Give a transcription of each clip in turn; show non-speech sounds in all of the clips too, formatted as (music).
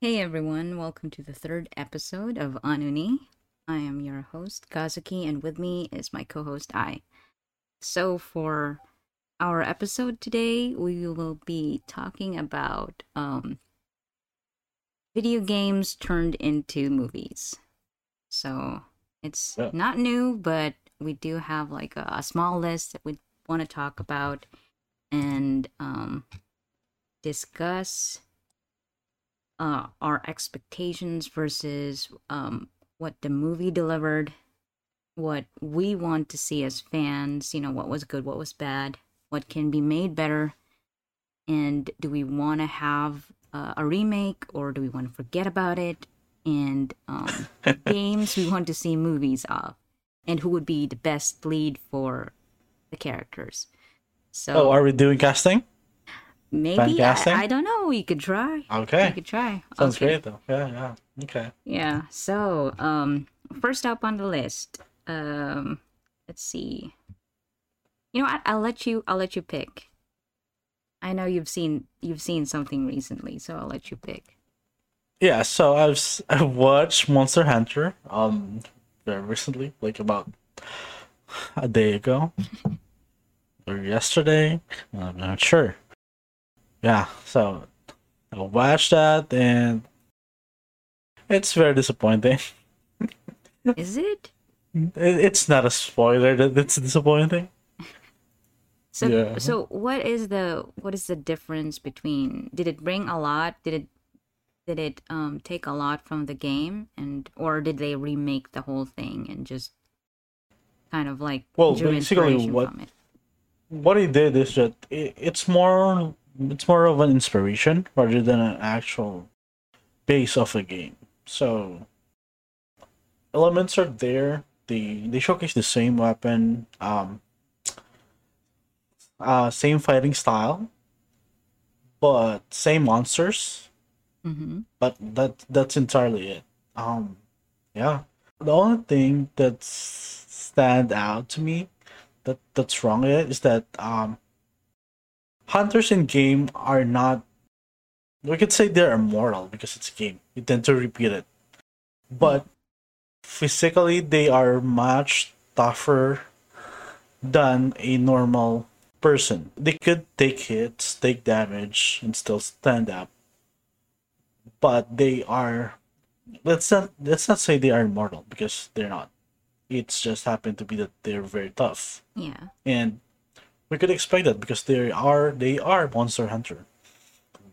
Hey everyone, welcome to the third episode of Anuni. I am your host, Kazuki, and with me is my co host, I. So, for our episode today, we will be talking about um, video games turned into movies. So, it's Yeah. not new, but we do have like a, a small list that we want to talk about and um, discuss uh, our expectations versus um, what the movie delivered, what we want to see as fans, you know, what was good, what was bad, what can be made better, and do we want to have uh, a remake or do we want to forget about it? And um, (laughs) games we want to see movies of, and who would be the best lead for the characters. So Oh, are we doing casting? Maybe I. I don't know. We could try. Okay. We could try. Sounds Okay. great though. Yeah, yeah. Okay. Yeah. So, um, first up on the list, um, let's see. You know what? I'll let you. I'll let you pick. I know you've seen you've seen something recently, so I'll let you pick. Yeah, so I've (laughs) I watched Monster Hunter um very recently, like about a day ago or yesterday. I'm not sure. Yeah, so I watched that and it's very disappointing. (laughs) Is it? It- It's not a spoiler that it's disappointing. So, Yeah. so what is the what is the difference between? Did it bring a lot? Did it did it um take a lot from the game, and or did they remake the whole thing and just kind of like Well, basically what- what he did is that it, it's more it's more of an inspiration rather than an actual base of a game. So elements are there. They they showcase the same weapon um uh same fighting style but same monsters. Mm-hmm. but that that's entirely it. Um yeah. The only thing that's stand out to me that that's wrong with it is that um hunters in game are not we could say they're immortal because it's a game. You tend to repeat it. But physically they are much tougher than a normal person. They could take hits take damage and still stand up. But they are let's not let's not say they are immortal because they're not. It's just happened to be that they're very tough. Yeah. and we could expect that because they are they are monster hunter.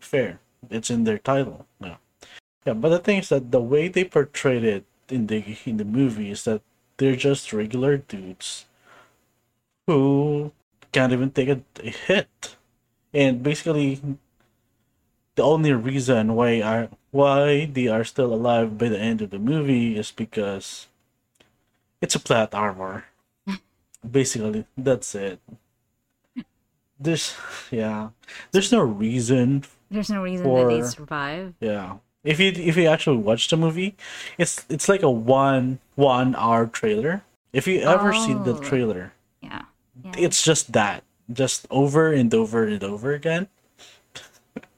Fair. It's in their title. Yeah. Yeah but the thing is that the way they portrayed it in the in the movie is that they're just regular dudes who can't even take a, a hit. And basically the only reason why are why they are still alive by the end of the movie is because it's a plot armor. (laughs) Basically that's it there's yeah there's no reason There's no reason that they survive. yeah if you if you actually watch the movie it's it's like a one one hour trailer if you ever see the Oh. trailer Yeah. yeah. it's just that just over and over and over again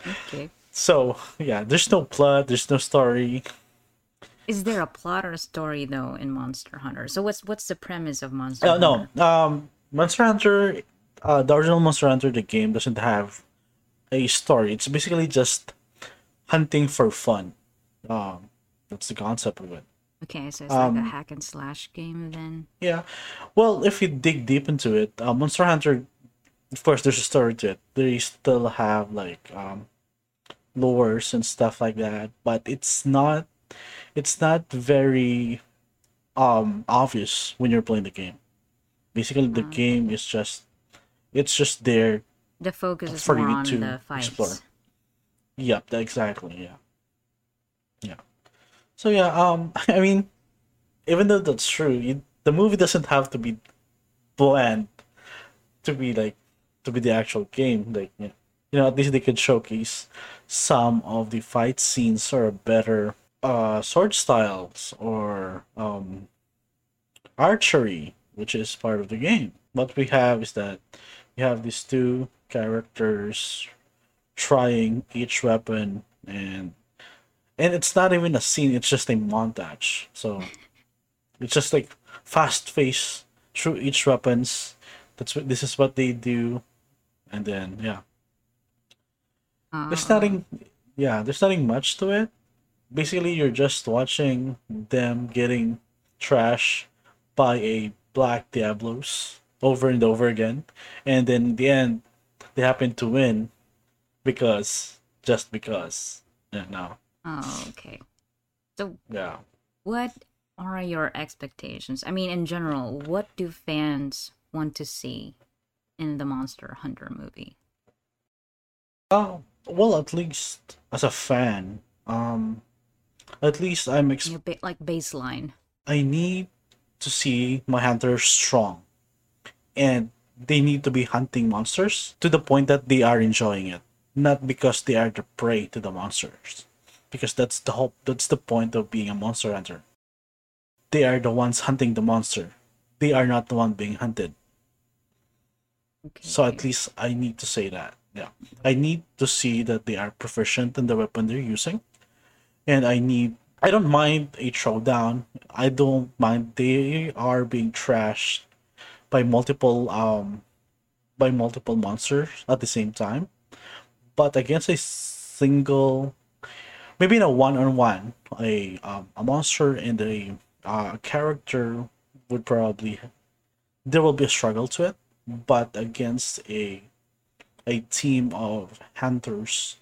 okay. (laughs) so yeah there's no plot there's no story Is there a plot or a story though in Monster Hunter? So what's what's the premise of Monster Uh, Hunter? no, um, Monster Hunter, uh, the original Monster Hunter, the game doesn't have a story. It's basically just hunting for fun. Um, that's the concept of it. Okay, so it's like a Um, hack and slash game then. Yeah. Well, if you dig deep into it, uh, Monster Hunter, of course, there's a story to it. They still have like um, lores and stuff like that, but it's not, it's not very um obvious when you're playing the game. Basically, the Ah. game is just, it's just there. The focus is for you on to the fights. explore. Yep, exactly. Yeah. Yeah. So yeah, um, (laughs) I mean, even though that's true, you, the movie doesn't have to be bland to be like to be the actual game. Like you know, you know, at least they could showcase some of the fight scenes or better uh sword styles or um archery, which is part of the game. What we have is that you have these two characters trying each weapon and and it's not even a scene; it's just a montage. So it's just like fast face through each weapons. That's what this is what they do, and then yeah, there's Uh, nothing. Yeah, there's nothing much to it. Basically, you're just watching them getting trash by a black Diablos over and over again, and then in the end, they happen to win because just because. Yeah, no, oh, okay. So, yeah. what are your expectations? I mean, in general, what do fans want to see in the Monster Hunter movie? Oh, well, at least as a fan, um, at least I'm ex- ba- like baseline. I need to see my hunters strong, and they need to be hunting monsters to the point that they are enjoying it, not because they are the prey to the monsters, because that's the hope. That's the point of being a monster hunter. They are the ones hunting the monster. They are not the one being hunted. Okay. So at least I need to say that. Yeah. I need to see that they are proficient in the weapon they're using. And I need I don't mind a throwdown. I don't mind they are being trashed by multiple um by multiple monsters at the same time. But against a single maybe in a one on one, a um, a monster and a uh, character would probably there will be a struggle to it but against a a team of hunters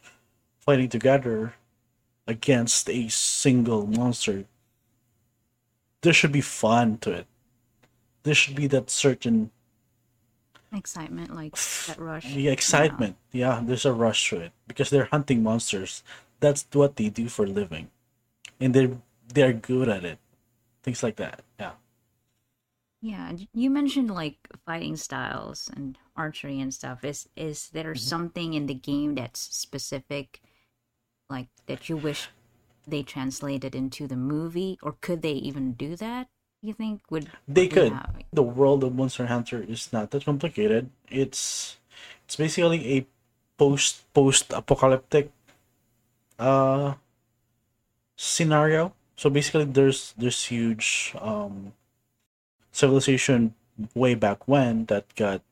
fighting together against a single monster there should be fun to it there should be that certain excitement, like that rush. the excitement yeah there's a rush to it because they're hunting monsters that's what they do for a living and they're they're good at it things like that yeah Yeah, you mentioned like fighting styles and archery and stuff. Is is there Mm-hmm. something in the game that's specific, like that you wish they translated into the movie, or could they even do that? You think would They could. have? The world of Monster Hunter is not that complicated. It's it's basically a post post apocalyptic uh scenario. So basically there's this huge um civilization way back when that got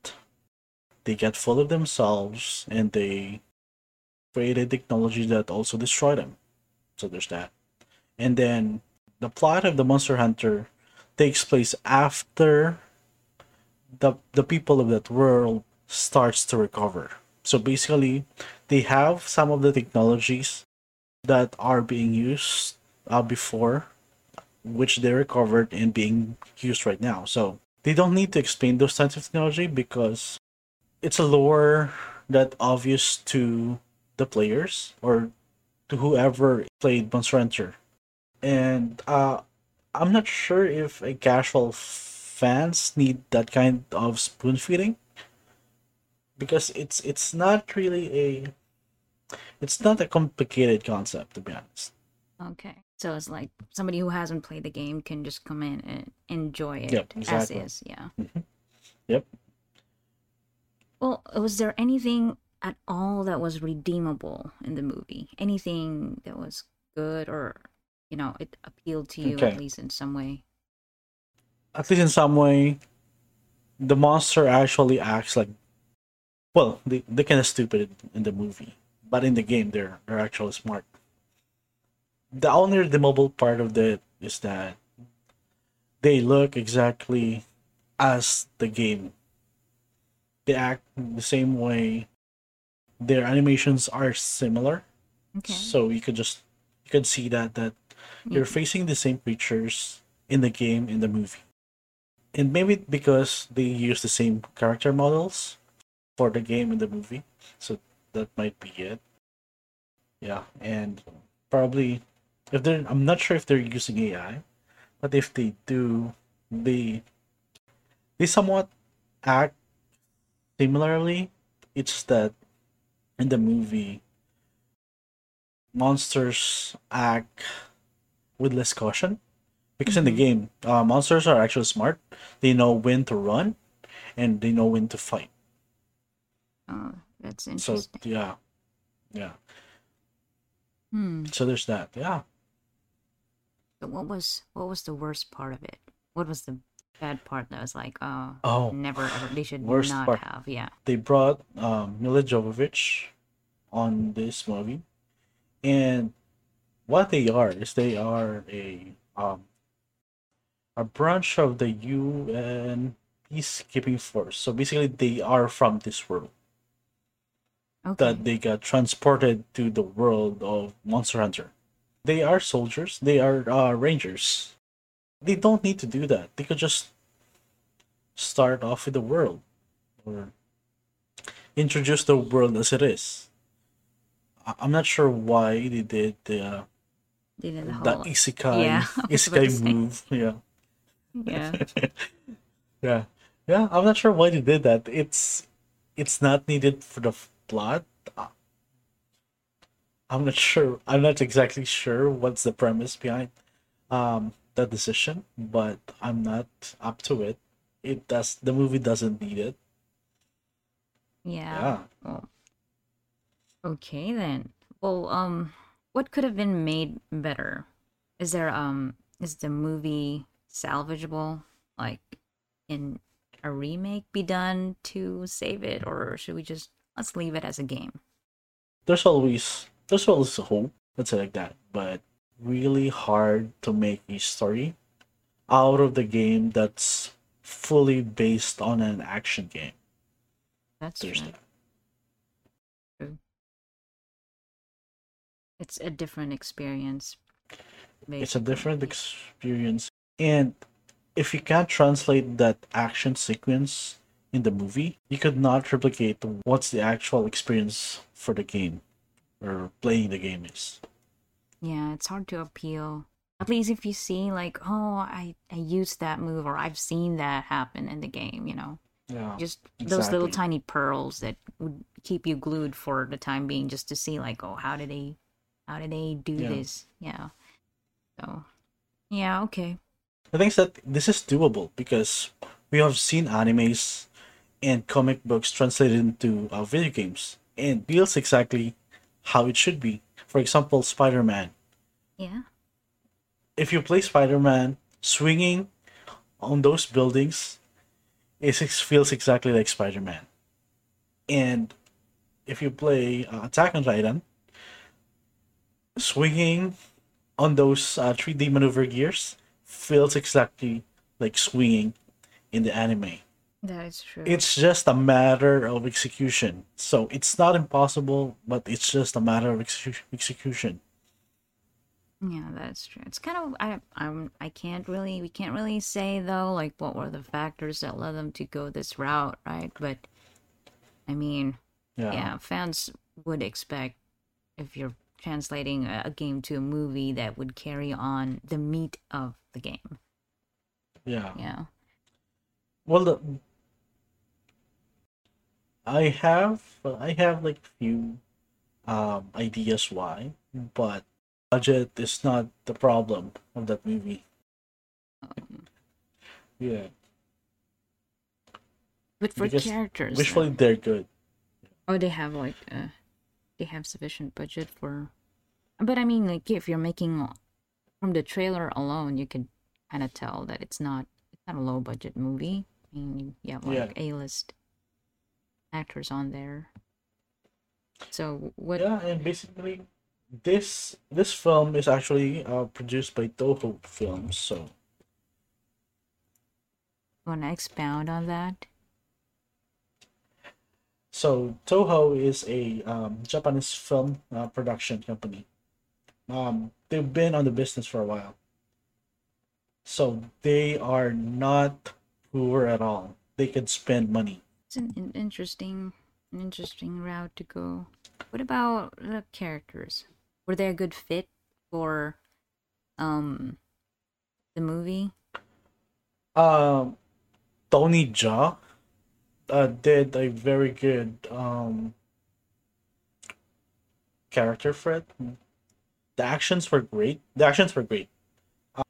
they get full of themselves and they created technology that also destroyed them. So there's that. And then the plot of the Monster Hunter takes place after the the people of that world starts to recover. So basically, they have some of the technologies that are being used uh, before, which they recovered and being used right now. So they don't need to explain those types of technology because it's a lore that obvious to the players or to whoever played Monster Hunter. And uh, I'm not sure if a casual fans need that kind of spoon feeding because it's it's not really a it's not a complicated concept to be honest. Okay, so it's like somebody who hasn't played the game can just come in and enjoy it Yep, as is. Yeah. Mhm. Yep. Well, was there anything at all that was redeemable in the movie? Anything that was good or you know it appealed to you Okay. at least in some way? At least in some way, the monster actually acts like well, they they kind of stupid in the movie, but in the game they're they're actually smart. The only redeemable part of it is that they look exactly as the game. They act the same way. Their animations are similar, Okay. so you could just you could see that that you're mm-hmm. facing the same creatures in the game in the movie. And maybe because they use the same character models for the game in the movie so that might be it. Yeah and probably if they're i'm not sure if they're using ai but if they do they they somewhat act similarly. It's that in the movie monsters act with less caution because in the Mhm. game uh, monsters are actually smart they know when to run and they know when to fight Oh, that's interesting. so yeah yeah Hmm. So there's that. Yeah. But what was what was the worst part of it? What was the bad part that was like, oh, Oh, never ever they should worst not part. have. Yeah. they brought um, Milla Jovovich on this movie, and what they are is they are a um, a branch of the UN peacekeeping force. So basically, they are from this world Okay. that they got transported to the world of Monster Hunter. They are soldiers. They are uh, rangers. They don't need to do that. They could just start off with the world or introduce the world as it is. I- I'm not sure why they did the They did the whole isekai Yeah, (laughs) I was about to isekai move. Yeah, yeah. (laughs) yeah, yeah. I'm not sure why they did that. It's it's not needed for the plot. Uh, I'm not sure. I'm not exactly sure what's the premise behind um that decision, but I'm not up to it. It does. The movie doesn't need it. Yeah. Yeah. Well, okay then. Well, um, what could have been made better? Is there um is the movie salvageable? Like, in a remake be done to save it, or should we just let's leave it as a game? there's always there's always a hope let's say like that but really hard to make a story out of the game that's fully based on an action game That's there's true. that. It's a different experience. it's a different experience and if you can't translate that action sequence in the movie you could not replicate what's the actual experience for the game or playing the game is Yeah, it's hard to appeal. At least if you see like, oh, I I used that move or I've seen that happen in the game, you know. yeah Just those little tiny pearls that would keep you glued for the time being just to see like, oh, how did they how do they do Yeah. this? Yeah. So, yeah, okay. The thing is that this is doable because we have seen animes and comic books translated into uh, video games and feels exactly how it should be. For example, Spider Man. Yeah. If you play Spider Man, swinging on those buildings, it feels exactly like Spider Man. And if you play uh, Attack on Titan, swinging on those uh, 3D maneuver gears feels exactly like swinging in the anime. That is true. It's just a matter of execution. So it's not impossible, but it's just a matter of execu- execution. Yeah, that's true. It's kind of I I'm I can't really we can't really say though like what were the factors that led them to go this route, right? But I mean, Yeah. yeah, fans would expect if you're translating a, a game to a movie that would carry on the meat of the game. Yeah. Yeah. Well, the, I have I have like few um ideas why, but budget is not the problem of that movie. Um, Yeah. but for Because characters, Visually though- they're good. oh, they have like uh, they have sufficient budget for. But I mean, like if you're making from the trailer alone, you can kind of tell that it's not it's not a low budget movie. I mean, you have like A list actors on there. So what? Yeah, and basically this this film is actually uh, produced by Toho Films, so Want to expound on that? So Toho is a um, Japanese film uh, production company. Um, they've been on the business for a while. So they are not poor at all. They can spend money. It's an, an interesting, an interesting route to go. What about the characters? Were they a good fit for, um, the movie? Um, Tony Jaa uh, did a very good um, character for it. The actions were great. The actions were great. Uh,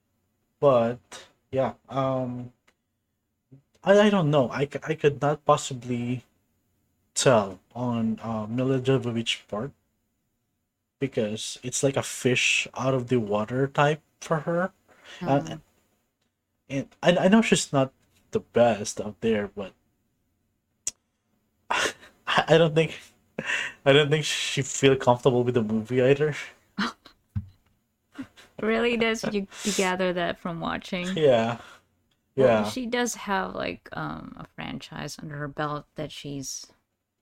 but yeah, um, I, I don't know. I, I could not possibly tell on uh, Milla Jovovich part because it's like a fish out of the water type for her. Um, And, and I, I know she's not the best out there, but (laughs) I, don't think I don't think she feel comfortable with the movie either. (laughs) really does you, you gather that from watching? Yeah. Well, Yeah. she does have like um a franchise under her belt that she's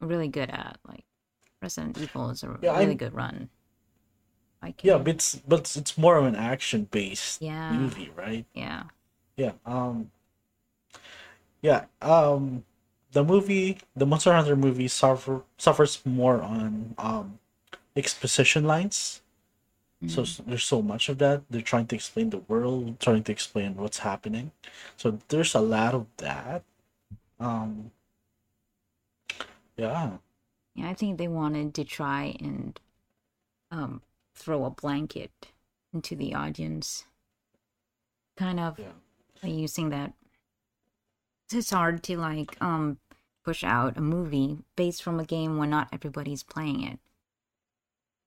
really good at. Like Resident Evil is a Yeah, really I'm- good run. I Yeah, but it's but it's more of an action based Yeah. movie, right? yeah. Yeah. Um Yeah, um the movie the Monster Hunter movie suffer suffers more on um exposition lines. So there's so much of that. They're trying to explain the world, trying to explain what's happening. So there's a lot of that. Um yeah. Yeah, I think they wanted to try and um throw a blanket into the audience. Kind of Yeah. using that. It's hard to like um push out a movie based from a game when not everybody's playing it.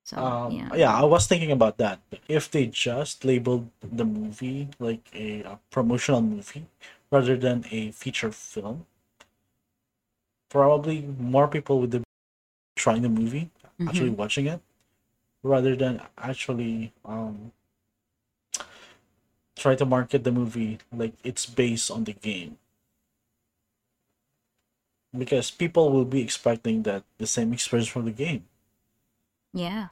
So Um, yeah. yeah. I was thinking about that. If they just labeled the movie like a, a promotional movie rather than a feature film, probably more people would be trying the movie, actually Mhm. watching it, rather than actually um, try to market the movie like it's based on the game. Because people will be expecting that the same experience from the game. Yeah.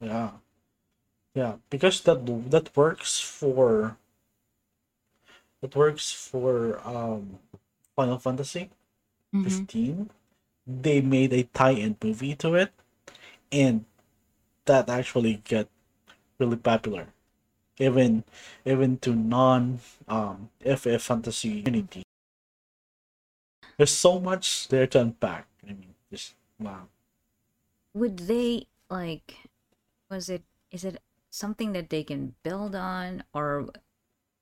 Yeah. Yeah, because that that works for that works for um Final Fantasy Mhm. 15. They made a tie-in movie to it and that actually get really popular. Even even to non um FF fantasy community. There's so much there to unpack. I mean, just wow. Would they like was it is it something that they can build on or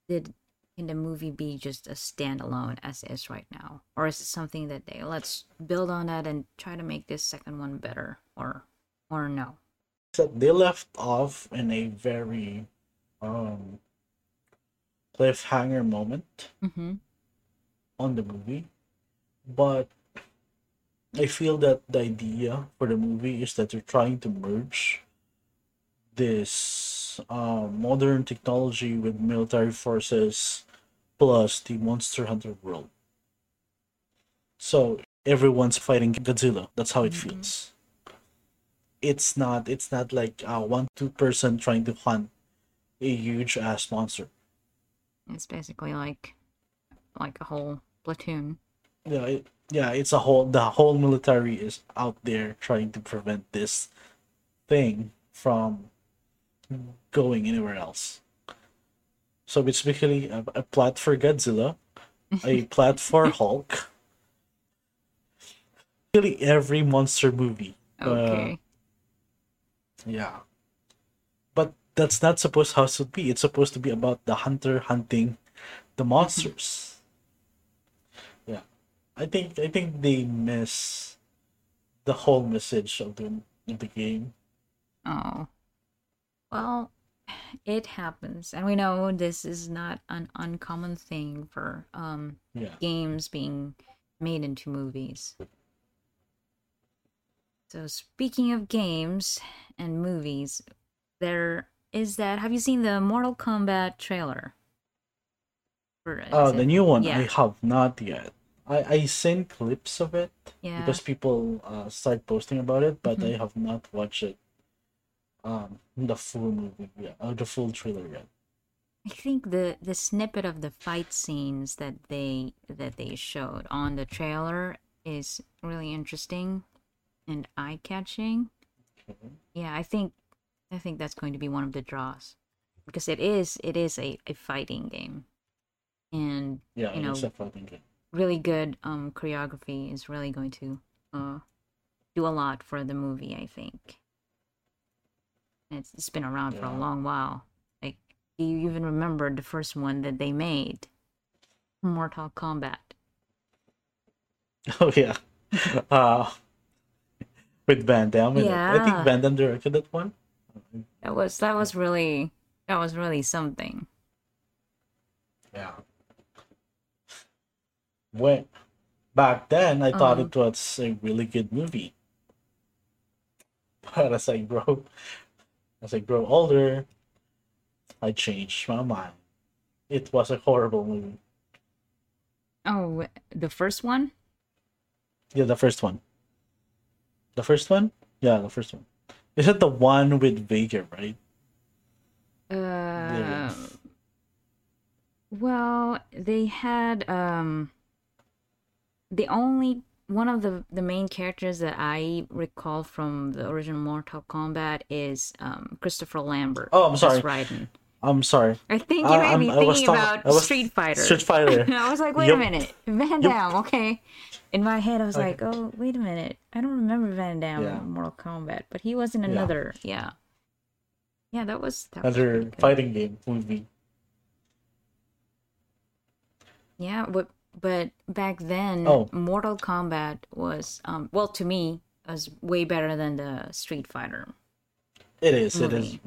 did can the movie be just a standalone as is right now? Or is it something that they let's build on that and try to make this second one better or or no? So they left off in a very um cliffhanger moment Mm-hmm. on the movie, but I feel that the idea for the movie is that they're trying to merge this uh, modern technology with military forces plus the Monster Hunter world. So everyone's fighting Godzilla. That's how it Mhm. feels. It's not. It's not like uh, one two person trying to hunt a huge ass monster. It's basically like like a whole platoon. Yeah, it, yeah. It's a whole. The whole military is out there trying to prevent this thing from going anywhere else. So it's basically a, a plot for Godzilla, a (laughs) plot for Hulk. Really, every monster movie. Uh, okay. Yeah. But that's not supposed how it should be. It's supposed to be about the hunter hunting the (laughs) monsters. I think I think they miss the whole message of the of the game. Oh. Well, it happens. And we know this is not an uncommon thing for um Yeah. games being made into movies. So speaking of games and movies, there is that have you seen the Mortal Kombat trailer? Oh, the it- new one yeah. I have not yet. I I seen clips of it Yeah. because people uh, start posting about it, but Mhm. I have not watched it. Um, the full movie yet, uh, the full trailer yet. I think the the snippet of the fight scenes that they that they showed on the trailer is really interesting and eye catching. Okay. Yeah, I think I think that's going to be one of the draws because it is it is a, a fighting game, and Yeah, You know, it's a fighting game. Really good um choreography is really going to uh do a lot for the movie. I think. It's it's been around for a long while. Like, do you even remember the first one that they made? Mortal Kombat. (laughs) Oh yeah. (laughs) Uh with Van Damme. it. I think Van Damme directed that one. That was that was really that was really something. Yeah. When back then, I thought Uh-huh. it was a really good movie, (laughs) but as I grow, as I grow older, I changed my mind. It was a horrible movie. Oh, the first one? Yeah, the first one. The first one? Yeah, the first one. Is it the one with Vega, right? Uh, well, they had um the only one of the the main characters that I recall from the original Mortal Kombat is um Christopher Lambert. Oh, I'm sorry. Raiden. I'm sorry. I think you made I'm- me thinking about was- Street Fighter. Street Fighter. (laughs) I was like, wait Yup. a minute, Van. Damme. Okay. In my head, I was Okay. like, oh, wait a minute. I don't remember Van Damme Yeah. in Mortal Kombat, but he was in another. Yeah. Yeah, that was that Another good. fighting game movie. Yeah, but but back then, Oh. Mortal Kombat was um well to me was way better than the Street Fighter. It is. It is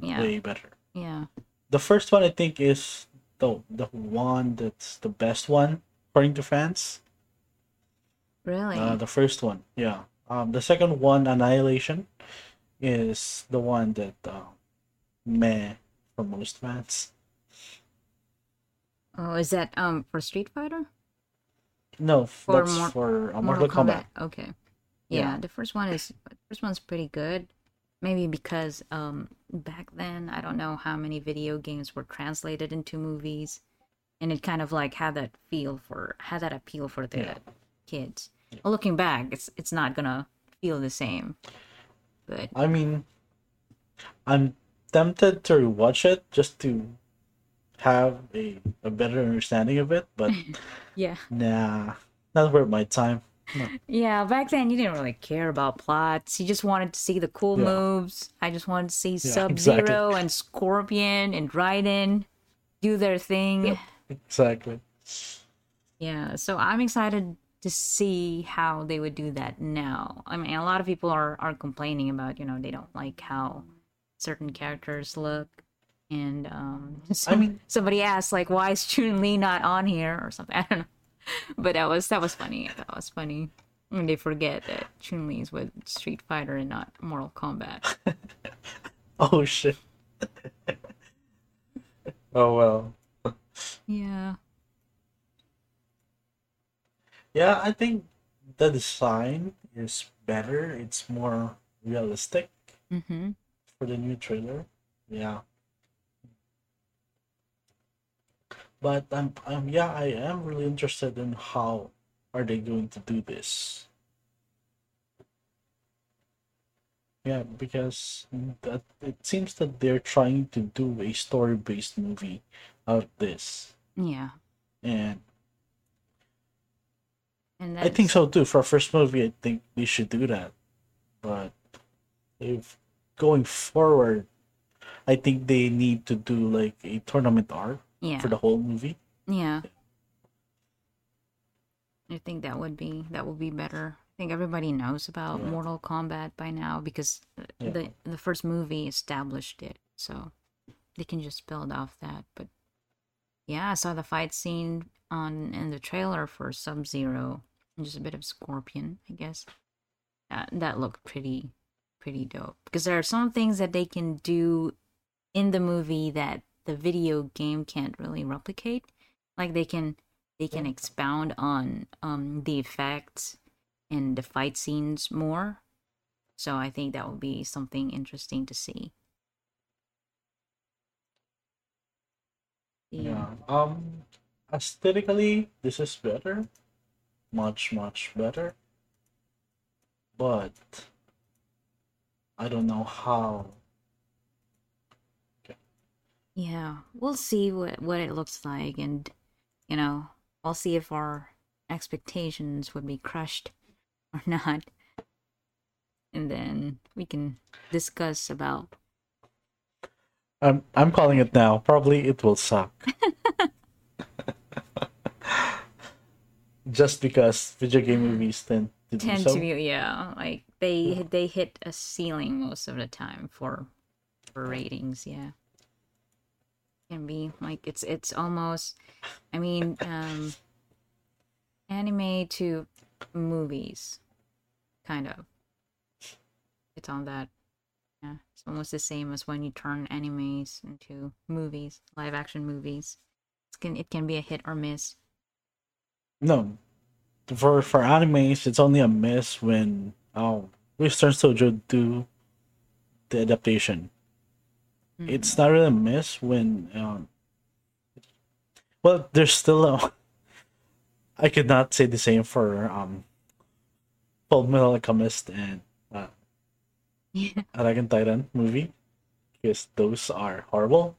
Yeah. way better. Yeah. The first one I think is the the one that's the best one according to fans. Really? Uh, the first one, yeah. Um, the second one, Annihilation, is the one that uh, meh for most fans. Oh, is that um for Street Fighter? No, For that's Mor- for uh, Mortal, Kombat. Okay. Yeah, Yeah. the first one is first one's pretty good. Maybe because um back then I don't know how many video games were translated into movies, and it kind of like had that feel for had that appeal for the Yeah. kids. Well, looking back, it's it's not gonna feel the same. But I mean, I'm tempted to rewatch it just to have a, a better understanding of it, but (laughs) yeah, nah, not worth my time. yeah. Back then, you didn't really care about plots. You just wanted to see the cool Yeah. moves. I just wanted to see Yeah, Sub Zero and Scorpion and Raiden do their thing. Yep. Exactly. Yeah, so I'm excited to see how they would do that now. I mean, a lot of people are are complaining about, you know, they don't like how certain characters look. And um (laughs) some- mean- somebody asked like why is Chun Li not on here or something. (laughs) I don't know. But that was that was funny. That was funny. When they forget that Chun Li is with Street Fighter and not Mortal Kombat. (laughs) Oh shit. oh well. yeah. Yeah, I think the design is better. It's more realistic Mhm. for the new trailer. Yeah. But I'm, I'm yeah, I am really interested in how are they going to do this. Yeah, because that it seems that they're trying to do a story-based movie out of this. Yeah. And And I think so too. For a first movie, I think they should do that. But if going forward, I think they need to do like a tournament arc yeah. for the whole movie. Yeah. I think that would be that would be better. I think everybody knows about Yeah. Mortal Kombat by now because Yeah. the the first movie established it. So they can just build off that. But yeah, I saw the fight scene on in the trailer for Sub Zero and just a bit of Scorpion, I guess. That that looked pretty pretty dope because there are some things that they can do in the movie that the video game can't really replicate like they can they can Yeah. expound on um the effects and the fight scenes more so i think that will be something interesting to see Yeah. Um, aesthetically, this is better, much much better. But I don't know how. Yeah we'll see what what it looks like and you know we'll see if our expectations would be crushed (laughs) or not and then we can discuss about I'm I'm calling it now. Probably it will suck. (laughs) Just because video game movies tend to do tend so. to be yeah like they they hit a ceiling most of the time for for ratings. Yeah, can be like it's it's almost. I mean, um, anime to movies, kind of. It's on that. Yeah, it's almost the same as when you turn animes into movies, live action movies. It can it can be a hit or miss. No, for for animes, it's only a miss when oh Western Studio do the adaptation. Mm. It's not really a miss when um. Well, there's still a. (laughs) I could not say the same for um. Full Metal Alchemist and uh, (laughs) Yeah. Attack on Titan movie, because those are horrible.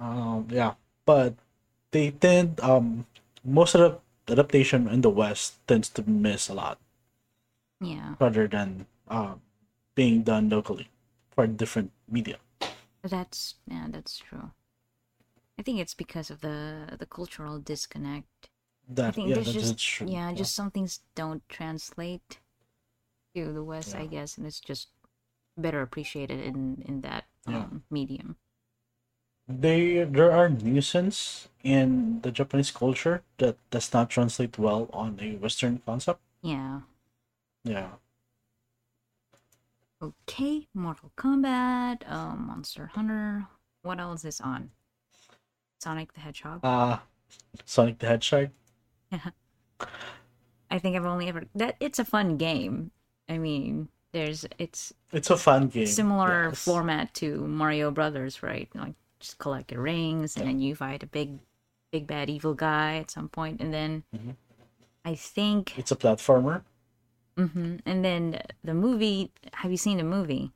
Um, yeah, but they tend um most of the adaptation in the West tends to miss a lot Yeah. rather than um being done locally for different media. That's yeah, that's true. I think it's because of the the cultural disconnect. I That think yeah, there's just that's true. yeah, just some things don't translate to the West, I guess, and it's just better appreciated in in that Yeah. um, medium. they there are nuisance in the Japanese culture that does not translate well on a Western concept. Yeah. Yeah. Okay, Mortal Kombat, um, Monster Hunter. What else is on? Sonic the Hedgehog. Uh Sonic the Hedgehog. Yeah. (laughs) I think I've only ever that it's a fun game. I mean, there's it's It's a fun game. similar yes. format to Mario Brothers, right? Like just collect your rings and then you fight a big big bad evil guy at some point and then Mhm. I think It's a platformer. Hmm and then the movie have you seen the movie?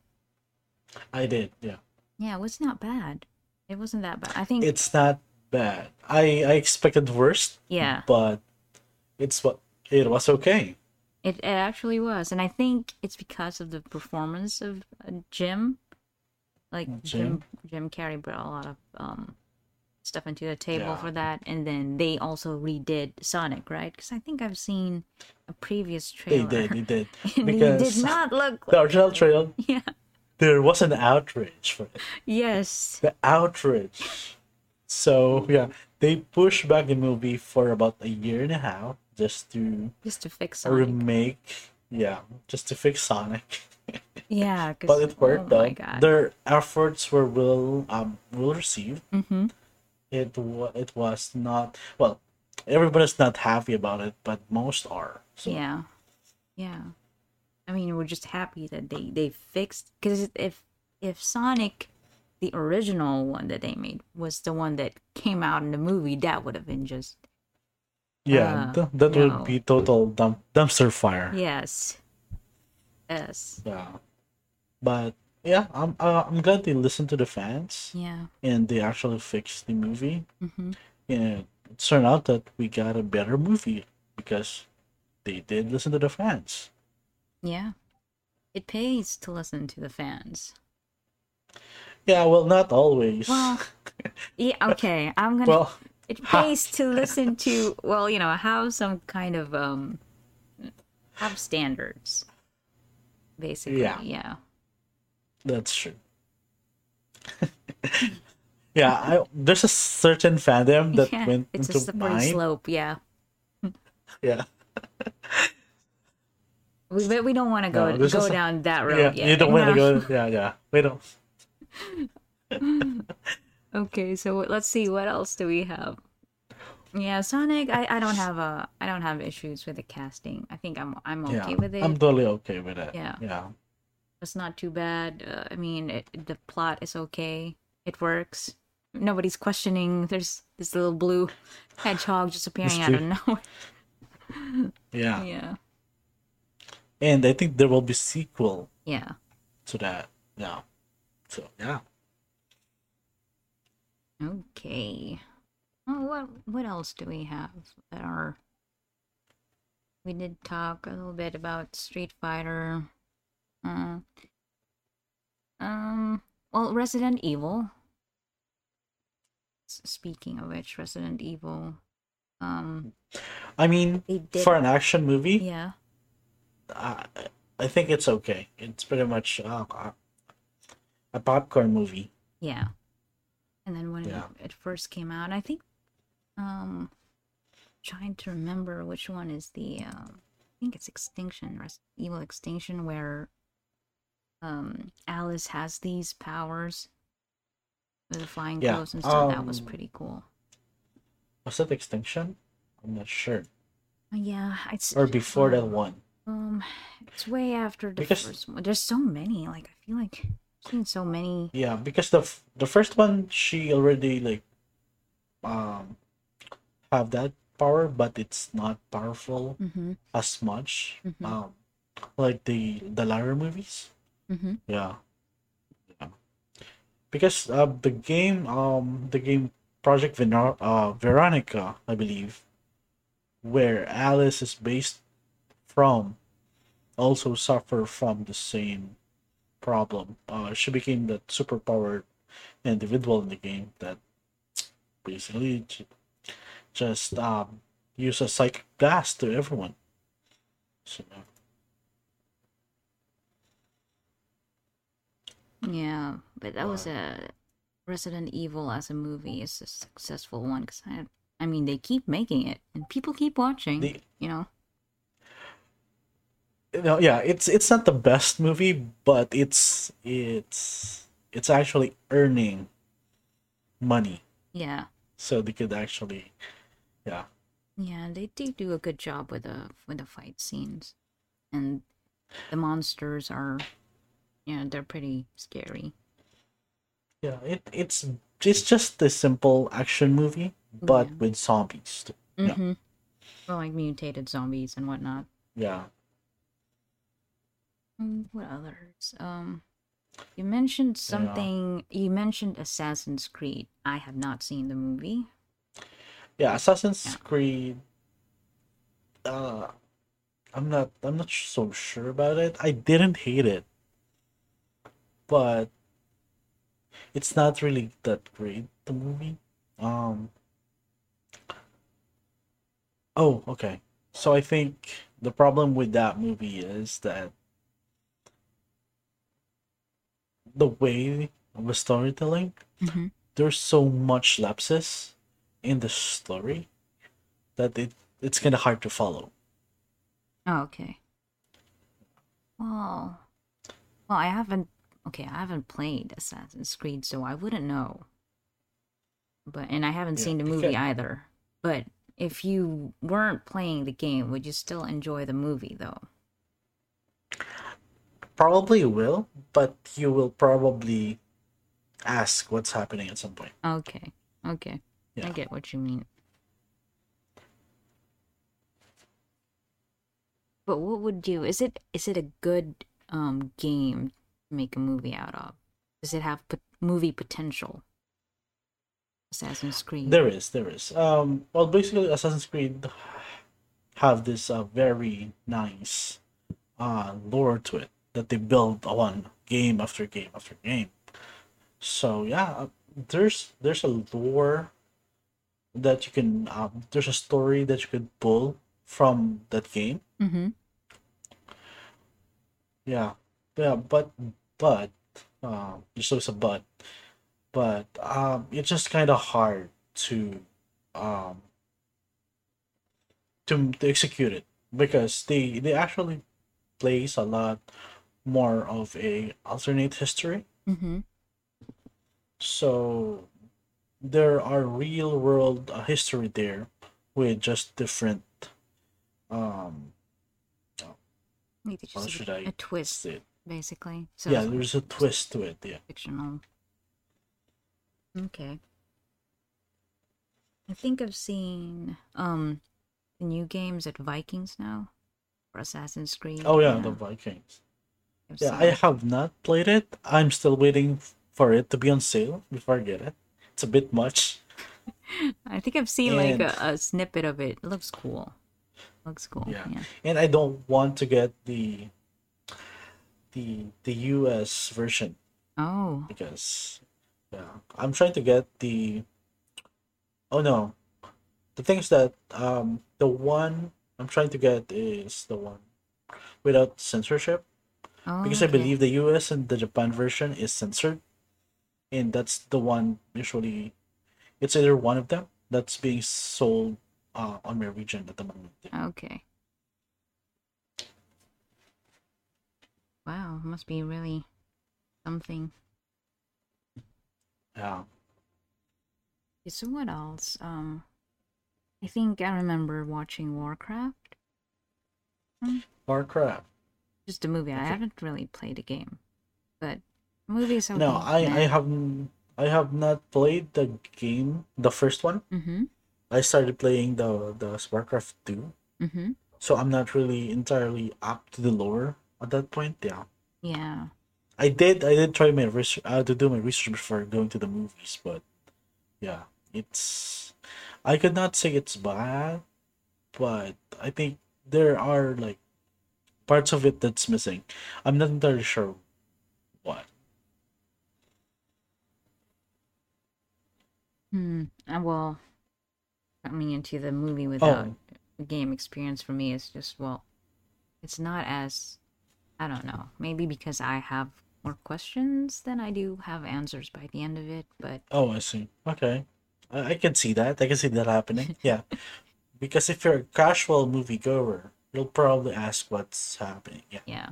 I did, yeah. Yeah, it was not bad. It wasn't that bad. I think It's not bad. I I expected worse, yeah, but it's what it was okay. it, it actually was. And I think it's because of the performance of uh, Jim. Like Jim Jim Carrey brought a lot of um stuff into the table Yeah. for that and then they also redid Sonic, right? Cuz I think I've seen a previous trailer. They did, they did. (laughs) Because did not look the original trail, (laughs) Yeah. there was an outrage for it. Yes. The outrage. So yeah, they pushed back the movie for about a year and a half just to Just to fix a Sonic. remake. Yeah, just to fix Sonic. (laughs) yeah, But it worked oh my though. god. Their efforts were well um well received. Mhm. It it was not well. Everybody's not happy about it, but most are. So Yeah. Yeah. I mean, we're just happy that they they fixed cuz if if Sonic the original one that they made was the one that came out in the movie, that would have been just yeah, Uh, th- that no. would be total dump- dumpster fire. yes. Yes. Yeah. But yeah, I'm uh, I'm glad they listened to the fans Yeah. and they actually fixed the movie. Mm-hmm. And it turned out that we got a better movie because they did listen to the fans. Yeah. It pays to listen to the fans. Yeah, well, not always. Well, (laughs) yeah, okay. I'm going to well, it (laughs) ha- pays to listen to well, you know, have some kind of um have standards. Basically. Yeah. Yeah. That's true. yeah, I, there's a certain fandom that yeah. went it's a into slippery mine. slope, yeah. Yeah, (laughs) We but we don't want to go No, go a- down that yeah. road yet. You don't want to No. go. Yeah, yeah. We don't. (laughs) Okay, so let's see what else do we have? Yeah, Sonic. I, I don't have a I don't have issues with the casting. I think I'm I'm okay yeah, with it. I'm totally okay with it. Yeah. yeah. It's not too bad. Uh, I mean, it, the plot is okay. It works. Nobody's questioning. There's this little blue (laughs) hedgehog just appearing out of nowhere. (laughs) Yeah. (laughs) Yeah. And I think there will be sequel Yeah. to that. Yeah. So yeah. Okay. Oh, what what else do we have that are? We did talk a little bit about Street Fighter. Uh, um. Well, Resident Evil. S- Speaking of which, Resident Evil. Um. I mean, for an action movie, Yeah. I, I think it's okay. It's pretty much uh, a- popcorn movie. Yeah. And then when Yeah. it first came out, I think um trying to remember which one is the um I think it's Extinction, Res- Evil Extinction where um Alice has these powers with the flying Yeah, clothes and stuff. that was um, pretty cool. Was it Extinction? I'm not sure. Uh, Yeah, it's Or before that um, one. Um, it's way after the Because- first one. There's so many. Like I feel like I've seen so many. Yeah, because the f- the first one she already like um have that power, but it's not powerful Mm-hmm. as much. Mhm. Um, like the the Lara movies. Mm-hmm. Yeah. Yeah. Because uh the game um the game Project Vener- uh Veronica, I believe, where Alice is based from, also suffer from the same problem. Uh she became that superpowered individual in the game that basically just um use a psychic blast to everyone. So Yeah, but that was a Resident Evil as a movie is a successful one because I, I mean, they keep making it and people keep watching. the you know. no, yeah, it's it's not the best movie, but it's it's it's actually earning money, Yeah, so they could actually, yeah, yeah, they do do a good job with the with the fight scenes, and the monsters are, yeah, they're pretty scary. yeah. It it's it's just a simple action movie, but Yeah. with zombies. too. Mm-hmm. Well, like mutated zombies and whatnot. Yeah, Mm, What others? Um, you mentioned Yeah. something. You mentioned Assassin's Creed. I have not seen the movie. yeah. Assassin's Yeah. Creed. Uh, I'm not I'm not so sure about it. I didn't hate it, but it's not really that great. The movie. Um. Oh, okay. So I think the problem with that movie is that the way of the storytelling, Mm-hmm. there's so much lapses in the story that it it's kind of hard to follow. Oh, okay. Well, well, I haven't. Okay, I haven't played Assassin's Creed, so I wouldn't know. But and I haven't Yeah, seen the movie either. But if you weren't playing the game, would you still enjoy the movie though? Probably will, but you will probably ask what's happening at some point. Okay, okay, I get what you mean. But what would you? Is it is it a good um game make a movie out of? Does it have movie potential? Assassin's Creed. There is, there is. Um, well, basically, Assassin's Creed have this uh, very nice uh, lore to it that they build on game after game after game. So yeah, uh, there's there's a lore that you can um, there's a story that you could pull from that game. Mm-hmm. Yeah, yeah, but but um, there's always a but, but um, it's just kind of hard to um to to execute it because they they actually place a lot more of a alternate history. Mm-hmm. So there are real world uh, history there with just different um Maybe How just should a, I a twist, it? Basically. So yeah, there's a twist to it. Yeah. fictional. Okay. I think I've seen um the new games at Vikings now for Assassin's Creed. Oh yeah, the Vikings. I've Yeah, I it. have not played it. I'm still waiting for it to be on sale before I get it. It's a bit much. (laughs) I think I've seen like a, a snippet of it. It looks cool. Looks cool. Yeah. Yeah. And I don't want to get the the the US version Oh. because yeah, I'm trying to get the Oh no. The things that um the one I'm trying to get is the one without censorship Oh, because I believe the US and the Japan version is censored, and that's the one usually. It's either one of them that's being sold uh, on my region at the moment. Okay. Wow, must be really something. Yeah. Okay, so what else? Um, I think I remember watching Warcraft. Warcraft. Just a movie. I haven't really played a game, but movies. No, I I have I have not played the game, the first one. Mm-hmm. I started playing the the Warcraft two, Mm-hmm. so I'm not really entirely up to the lore at that point. Yeah. Yeah. I did I did try my research uh, to do my research before going to the movies, but yeah, it's I could not say it's bad, but I think there are like parts of it that's missing. I'm not entirely sure what. Hmm. Uh, well, coming into the movie without Oh, a game experience for me is just well, it's not as I don't know. Maybe because I have more questions than I do have answers by the end of it. But oh, I see. Okay, I, I can see that. I can see that happening. (laughs) Yeah, because if you're a casual moviegoer, you'll probably ask what's happening. Yeah. yeah,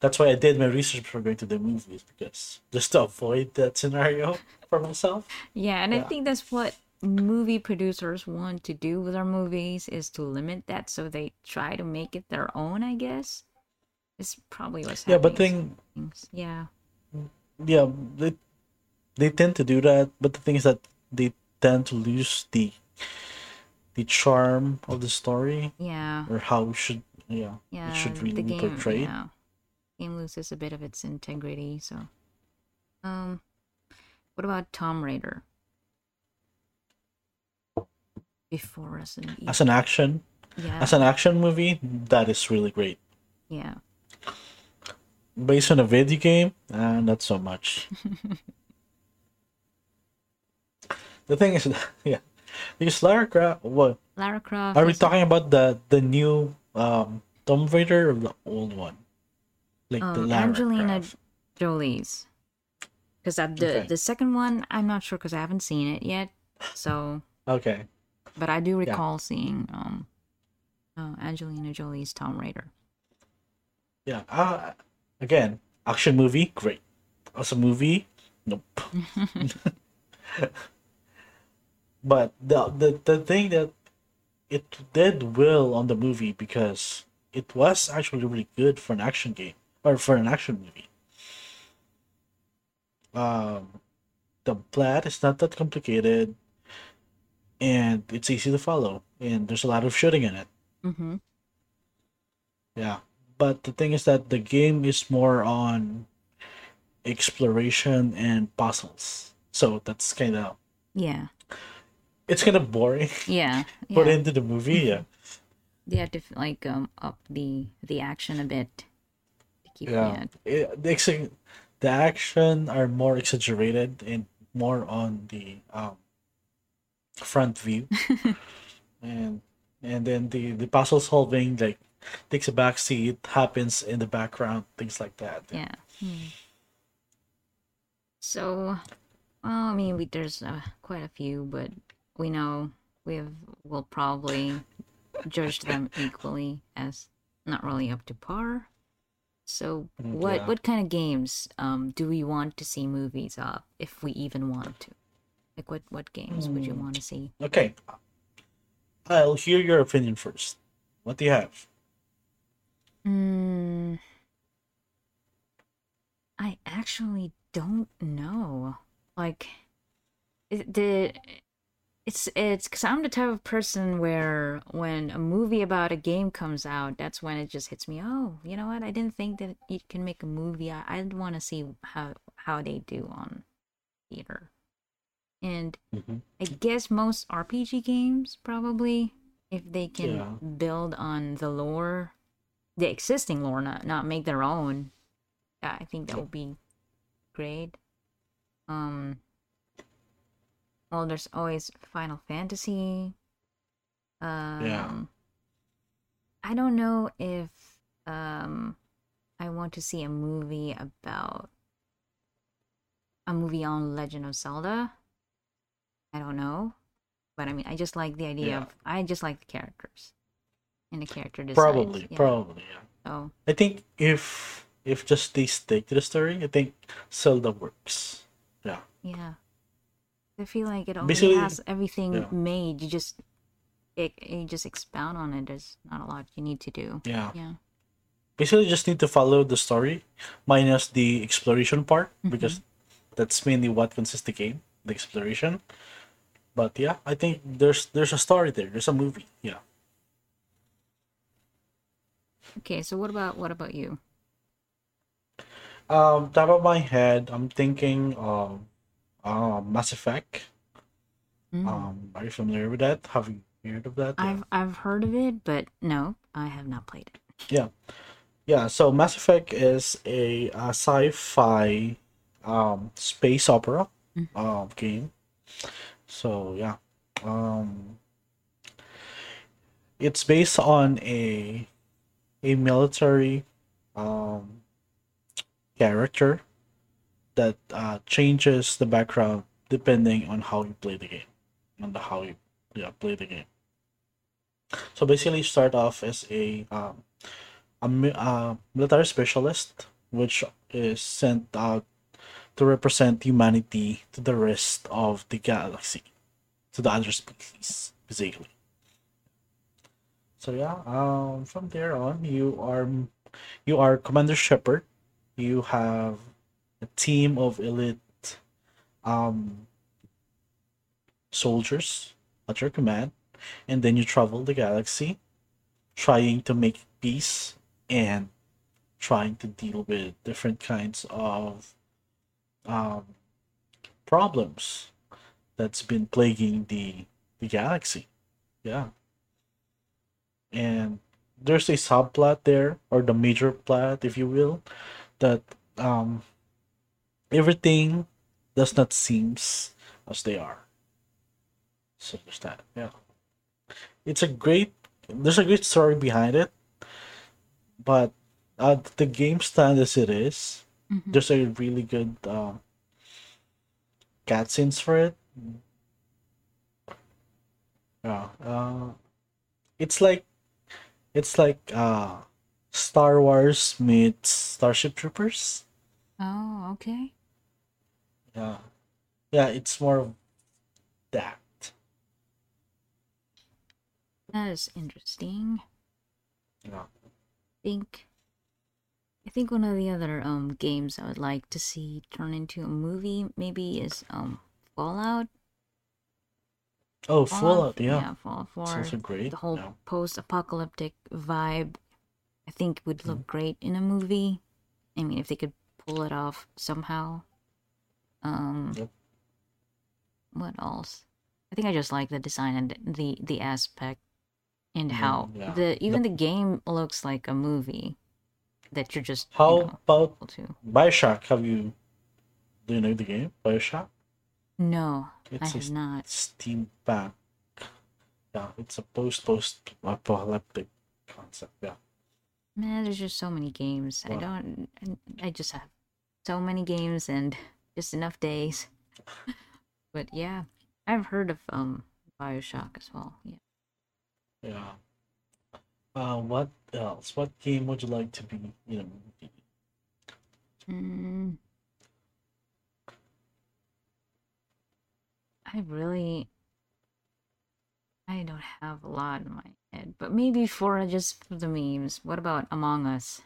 That's why I did my research before going to the movies because just to avoid that scenario (laughs) for myself. yeah, and I think that's what movie producers want to do with their movies is to limit that, so they try to make it their own. I guess it's probably what's Yeah, happening. but thing, things. Yeah, yeah, they they tend to do that, but the thing is that they tend to lose the the charm of the story yeah, or how should yeah, yeah. it should really be portrayed. yeah, game loses a bit of its integrity. So, um, what about Tomb Raider? Before Resident Evil. As an action, Yeah. as an action movie, that is really great. yeah. Based on a video game, uh, not so much. (laughs) the thing is, (laughs) yeah, because Lara Croft, what Lara Croft. are we talking about the the new um Tomb Raider or the old one? Like the Um, Lara Angelina Croft. Jolie's. Because the Okay. the second one, I'm not sure because I haven't seen it yet. So, Okay. but I do recall seeing um, uh, Angelina Jolie's Tomb Raider. Yeah. Uh, again, action movie, great. As a movie, nope. (laughs) but the, the the thing that it did well on the movie because it was actually really good for an action game or for an action movie. Um, the plot is not that complicated, and it's easy to follow, and there's a lot of shooting in it. Mm-hmm. Yeah, but the thing is that the game is more on exploration and puzzles. So that's kind of Yeah. it's kind of boring Yeah. put Yeah. (laughs) into the movie. Yeah, They had to like um up the the action a bit to keep yeah. yeah. It, the, ex- the action are more exaggerated and more on the um, front view, (laughs) and and then the the puzzle solving like takes a back seat, happens in the background, things like that. Yeah. Hmm. So, well, I mean, we, there's uh, quite a few, but we know we've will probably judge them equally as not really up to par. So, Mm, what yeah. what kind of games um do we want to see movies of, if we even want to? Like, what what games would you Hmm. want to see? Okay. I'll hear your opinion first. What do you have? Mm, I actually don't know. Like, it, the it's it's because I'm the type of person where when a movie about a game comes out, that's when it just hits me. Oh, you know what? I didn't think that you can make a movie. I I'd want to see how how they do on theater, and Mhm. I guess most RPG games probably if they can Yeah. build on the lore, the existing lore, not make their own. Yeah, I think that would be great. Um. Well, there's always Final Fantasy. Um, I don't know if um I want to see a movie about a movie on Legend of Zelda. I don't know, but I mean, I just like the idea Yeah. of. I just like the characters and the character design. Probably, yeah. probably, yeah. Oh. I think if if just they stick to the story, I think Zelda works. Yeah. yeah, I feel like it already Basically, has everything yeah. made. You just it, you just expound on it. There's not a lot you need to do. Yeah. Yeah. Basically just need to follow the story minus the exploration part mm-hmm. because that's mainly what consists the game, the exploration. But yeah, I think there's there's a story there. There's a movie. Yeah. Okay, so what about what about you? Um, top of my head, I'm thinking um, uh, Mass Effect. Mm. Um, are you familiar with that? Have you heard of that? I've I've heard of it, but no, I have not played it. Yeah, yeah. So Mass Effect is a, uh sci-fi um, space opera Mm. uh, game. So yeah, um, it's based on a a military um, character that uh, changes the background depending on how you play the game, the how you yeah play the game. So basically, you start off as a um, a mi- uh, military specialist, which is sent out to represent humanity to the rest of the galaxy, to the other species, basically. So yeah, um, from there on, you are you are Commander Shepard. You have a team of elite um, soldiers at your command, and then you travel the galaxy, trying to make peace and trying to deal with different kinds of um, problems that's been plaguing the the galaxy. Yeah. And there's a subplot there, or the major plot, if you will, that um everything does not seems as they are. So there's that. Yeah. It's a great there's a great story behind it. But uh, the game stand as it is, Mhm. there's a really good um cutscenes for it. Yeah. Uh, it's like it's like uh Star Wars meets Starship Troopers. Oh, okay. Yeah. Yeah, it's more of that. That is interesting. Yeah. I think I think one of the other um games I would like to see turn into a movie maybe is um Fallout. Oh, Fallout, yeah. yeah, Fallout It's 4. also great. the whole yeah. post-apocalyptic vibe i think would look Mm-hmm. great in a movie i mean if they could pull it off somehow um Yep. what else i think i just like the design and the the aspect and how yeah. the even the game looks like a movie that you're just How you know, about to Bioshock? Have you do you know the game? Bioshock? no It's a have not steampunk. Yeah, it's a post post apocalyptic concept. Yeah. man there's just so many games i don't i just have so many games and just enough days (laughs) but yeah i've heard of um bioshock as well yeah Yeah. Uh, what else? What game would you like to be You know. mm. I really i don't have a lot in my head but maybe for just for the memes what about among us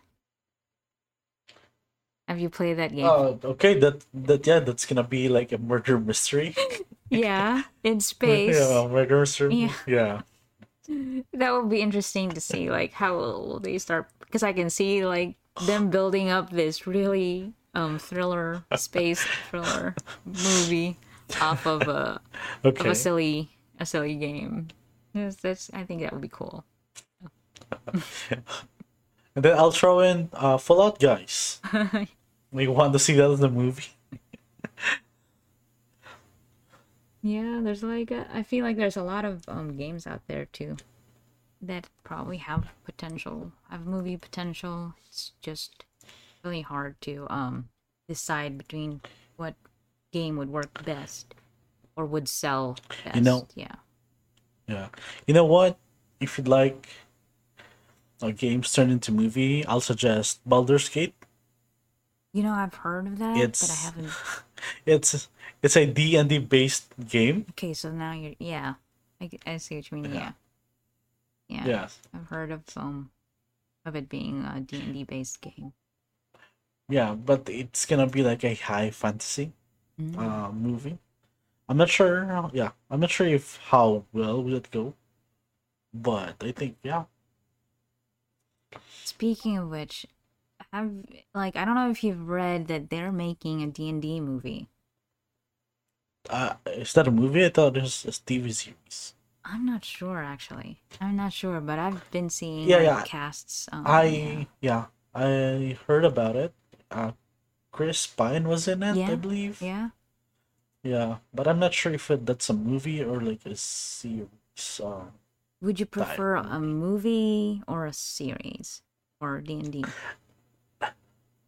have you played that game Oh, okay. That that yeah, that's gonna be like a murder mystery. (laughs) yeah in (laughs) space Yeah, murder mystery. Yeah. Yeah. (laughs) that would be interesting to see like how will they start because i can see like them building up this really um thriller space thriller movie off of a (laughs) of a silly a silly game yes, that's i think that would be cool (laughs) And then I'll throw in uh, Fallout guys. (laughs) We want to see that in the movie. yeah there's like a, i feel like there's a lot of um games out there too that probably have potential have movie potential it's just really hard to um decide between what game would work best or would sell best. know- yeah. Yeah. You know what? If you'd like a games turned into movie, I'll suggest Baldur's Gate. You know, I've heard of that, It's but I haven't. (laughs) it's it's a D and D based game. Okay, so now you're yeah. I see what you mean. Yeah. Yeah. Yeah. Yes. I've heard of um of it being a D&D based game. Yeah, but it's gonna be like a high fantasy Mm. uh, movie. I'm not sure. How, yeah, I'm not sure if how well will it go, but I think yeah. Speaking of which, have like I don't know if you've read that they're making a D&D movie. Uh, is that a movie? I thought it was a TV series. I'm not sure actually. I'm not sure, but I've been seeing Yeah, like, yeah. casts. Um, I yeah, I heard about it. Uh, Chris Pine was in it, I believe. yeah. Yeah, but I'm not sure if it, that's a movie or like a series. Uh, Would you prefer a movie or a series or D&D?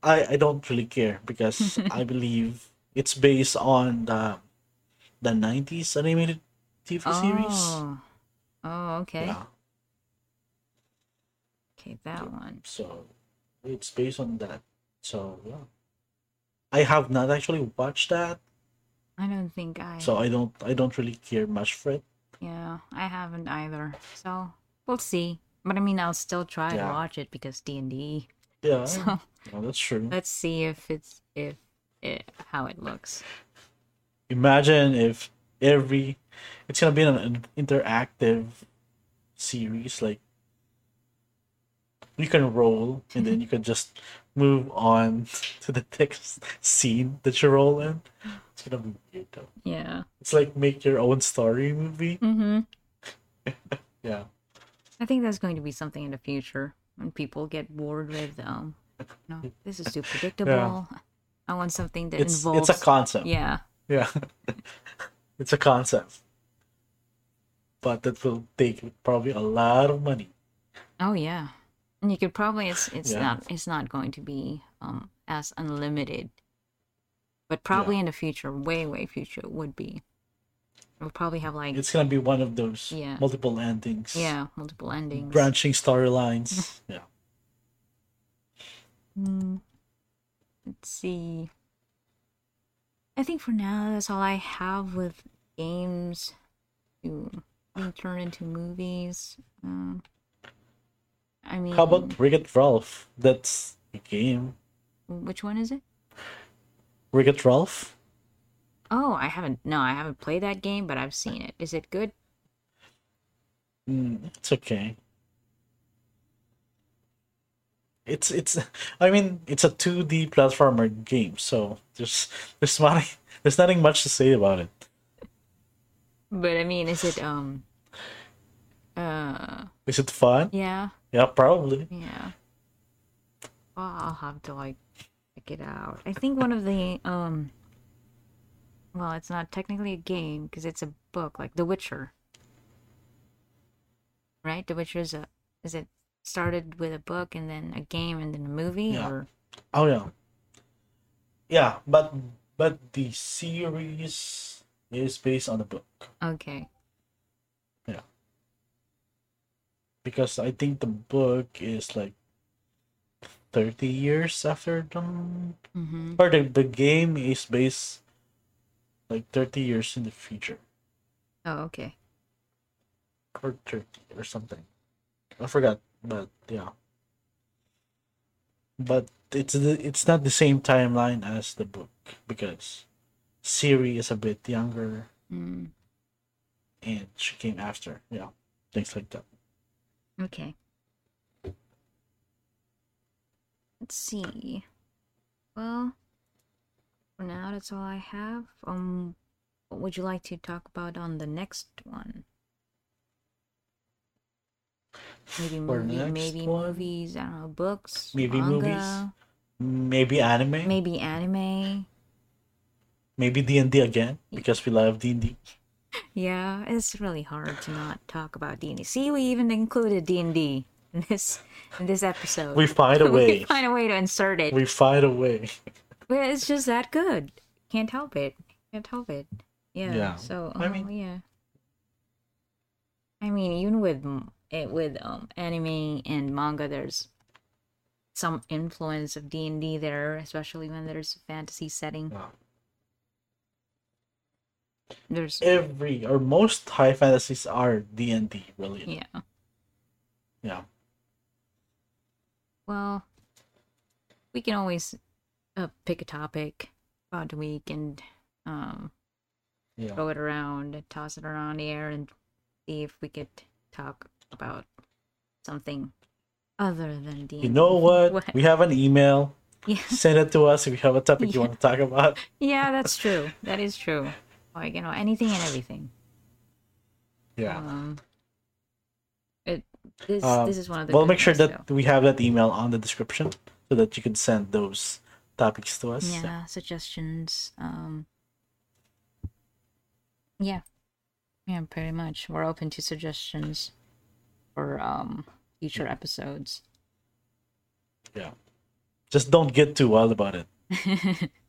I I don't really care because (laughs) I believe it's based on the the 90s animated TV series. Oh. Oh, okay. Yeah, Okay, that one. so it's based on that. So yeah, I have not actually watched that, I don't think I so I don't I don't really care much for it. Yeah, I haven't either. So, we'll see. But I mean, I'll still try to watch it because D&D. Yeah, (laughs) So, yeah, that's true. let's see if it's if it, how it looks. Imagine if every it's gonna be an, an interactive series like you can roll and then mm-hmm. you can just move on to the next scene that you roll in. It's gonna be weird though. Yeah. It's like make your own story movie. Mhm. (laughs) Yeah. I think that's going to be something in the future when people get bored with um no, this is too (laughs) predictable. I want something that It's involves it's a concept. Yeah. Yeah. (laughs) it's a concept. But that will take probably a lot of money. Oh yeah. And you could probably it's it's Yeah. not it's not going to be um as unlimited. But probably Yeah. in the future, way way future it would be. We'll probably have like It's gonna be one of those Yeah. multiple endings. yeah, multiple endings. Branching storylines. (laughs) yeah. Hmm. Let's see. I think for now that's all I have with games to being turned into movies. Um, I mean, How about Wreck It Ralph? That's a game. which one is it? Wreck It Ralph? Oh, I haven't. No, I haven't played that game, but I've seen it. Is it good? Mm, it's okay. It's it's I mean it's a 2D platformer game, so there's there's nothing (laughs) there's nothing much to say about it. But I mean, is it um? Uh, Is it fun? yeah, Yeah, probably. yeah. Well, I'll have to like check it out. I think one of the um. Well, it's not technically a game because it's a book, like The Witcher. Right, The Witcher is a is it started with a book and then a game and then a movie, Yeah. or Oh yeah. Yeah, but but the series is based on the book okay, because I think the book is like 30 years after them mm-hmm. or the, the game is based like 30 years in the future. Oh okay, or 30 or something. I forgot but yeah. But it's the, it's not the same timeline as the book because Ciri is a bit younger mm. and she came after yeah things like that Okay. Let's see. Well, for now, that's all I have. Um, what would you like to talk about on the next one? Maybe movie, maybe one? movies. I don't know, books, Maybe manga, maybe anime maybe anime. maybe d&d again because we love d&d Yeah, it's really hard to not talk about D and D. See, we even included D and D in this in this episode. We find a (laughs) way. we find a way to insert it. We find a way. But it's just that good. Can't help it. Can't help it. Yeah. Yeah. So I I mean- yeah. I mean, even with it with um anime and manga, there's some influence of D and D there, especially when there's a fantasy setting. There's Every or most high fantasies are D and D related. yeah. Yeah. Well, we can always uh, pick a topic about the week and um Yeah. throw it around and toss it around the air and see if we could talk about something other than D. You know what? (laughs) What? We have an email. Yeah, Send it to us if you have a topic you (laughs) want to talk about. yeah, that's true. That is true. Like you know, anything and everything. Yeah. Um, it this Um, this is one of the. We'll make sure that we have that email on the description so that you can send those topics to us. yeah suggestions. Um. Yeah, yeah, pretty much. We're open to suggestions for um future episodes. Yeah. Just don't get too wild about it. (laughs)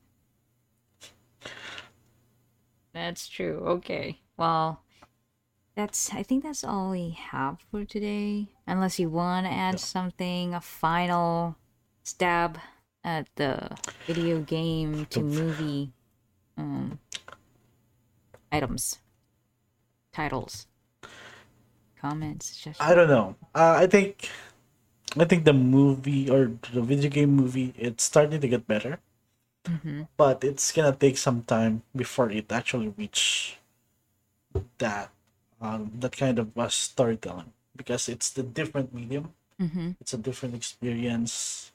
That's true. Okay. Well, that's I think that's all we have for today. Unless you want to add Yeah. something, a final stab at the video game to movie um items, titles, comments, just I don't know. Uh, I think I think the movie or the video game movie it's starting to get better, hmm but it's gonna take some time before it actually reach that um, that kind of uh, storytelling because it's the different medium. hmm It's a different experience.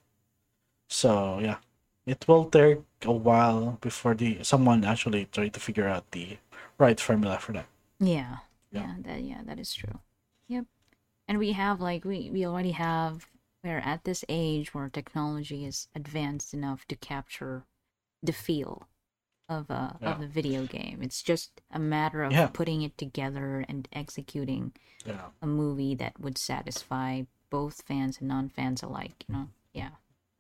So yeah, it will take a while before the someone actually try to figure out the right formula for that. Yeah. Yeah. Yeah, that yeah, that is true. Yep. And we have like we we already have we're at this age where technology is advanced enough to capture the feel of uh, a Yeah. of the video game. It's just a matter of Yeah. putting it together and executing Yeah. a movie that would satisfy both fans and non-fans alike, you know. Yeah.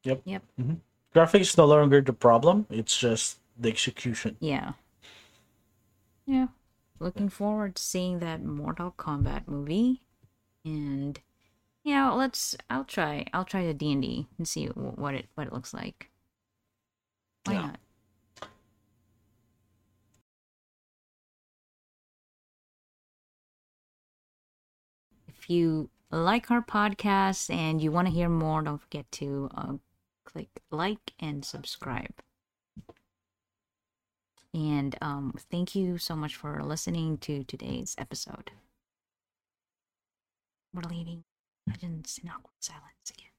Yep. Yep. Mm-hmm. Graphics no longer the problem. It's just the execution. Yeah. Yeah. Looking forward to seeing that Mortal Kombat movie. And yeah, let's I'll try I'll try the D&D and see what it what it looks like. Why Yeah. not? If you like our podcast and you want to hear more, don't forget to uh, click like and subscribe. And um, thank you so much for listening to today's episode. We're leaving legends in awkward silence again.